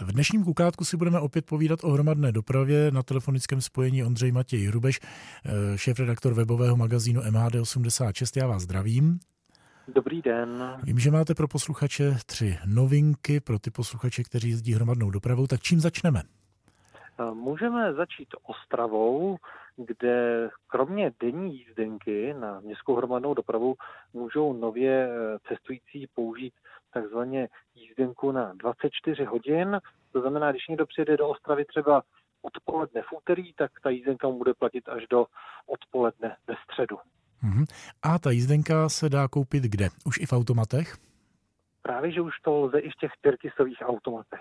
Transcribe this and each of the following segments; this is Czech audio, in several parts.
V dnešním kukátku si budeme opět povídat o hromadné dopravě. Na telefonickém spojení Ondřej Matěj Hrubeš, eh, šéf-redaktor webového magazínu MHD86. Já vás zdravím. Dobrý den. Vím, že máte pro posluchače tři novinky, pro ty posluchače, kteří jezdí hromadnou dopravou. Tak čím začneme? Eh, můžeme začít Ostravou, kde kromě denní jízdenky na městskou hromadnou dopravu můžou nově eh, cestující použít takzvaně jízdenku na 24 hodin. To znamená, když někdo přijede do Ostravy třeba odpoledne v úterý, tak ta jízdenka mu bude platit až do odpoledne ve středu. Mhm. A ta jízdenka se dá koupit kde? Už i v automatech? Právě, že už to lze i v těch tyrkisových automatech.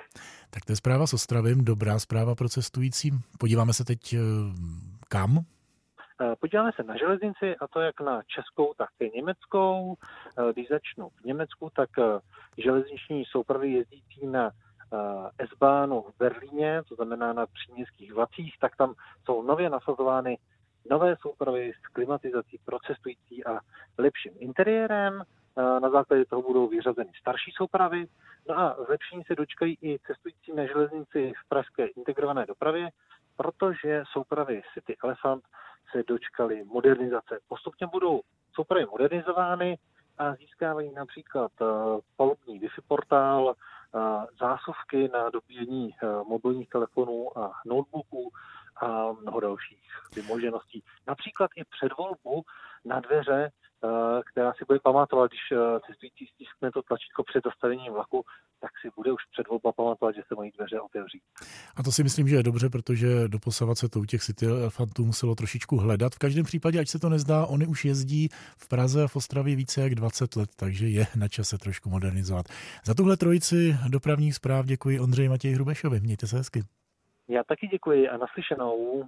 Tak to je zpráva s Ostravím, dobrá zpráva pro cestující. Podíváme se teď eh, kam? Eh, podíváme se na železnici, a to jak na českou, tak i německou. Eh, když začnu v Německu, tak železniční soupravy jezdící na S-Bahnu v Berlíně, to znamená na příměstských vlacích, tak tam jsou nově nasazovány nové soupravy s klimatizací pro cestující a lepším interiérem. Na základě toho budou vyřazeny starší soupravy. No a zlepšení se dočkají i cestující na železnici v pražské integrované dopravě, protože soupravy City Elephant se dočkaly modernizace. Postupně budou soupravy modernizovány a získávají například palubní Wi-Fi portál, zásuvky na dobíjení mobilních telefonů a notebooků a mnoho dalších vymožeností. Například i předvolbu na dveře Eh, která si bude pamatovat, když eh, cestující stiskne to tlačítko před zastavením vlaku, tak si bude už před volba pamatovat, že se mají dveře otevřít. A to si myslím, že je dobře, protože doposavat se to u těch City Elefantů muselo trošičku hledat. V každém případě, ať se to nezdá, oni už jezdí v Praze a v Ostravě více jak 20 let, takže je na čase trošku modernizovat. Za tuhle trojici dopravních zpráv děkuji Ondřeji Matěji Hrubešovi. Mějte se hezky. Já taky děkuji a naslyšenou.